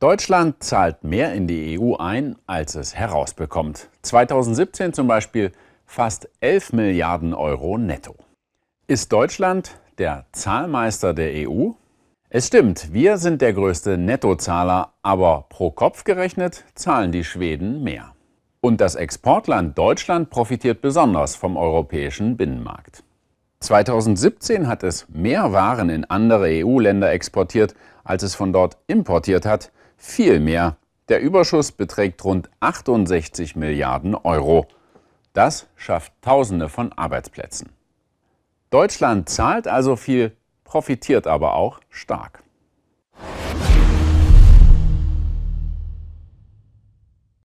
Deutschland zahlt mehr in die EU ein, als es herausbekommt. 2017 zum Beispiel fast 11 Milliarden Euro netto. Ist Deutschland der Zahlmeister der EU? Es stimmt, wir sind der größte Nettozahler, aber pro Kopf gerechnet zahlen die Schweden mehr. Und das Exportland Deutschland profitiert besonders vom europäischen Binnenmarkt. 2017 hat es mehr Waren in andere EU-Länder exportiert, als es von dort importiert hat. Viel mehr. Der Überschuss beträgt rund 68 Milliarden Euro. Das schafft Tausende von Arbeitsplätzen. Deutschland zahlt also viel, profitiert aber auch stark.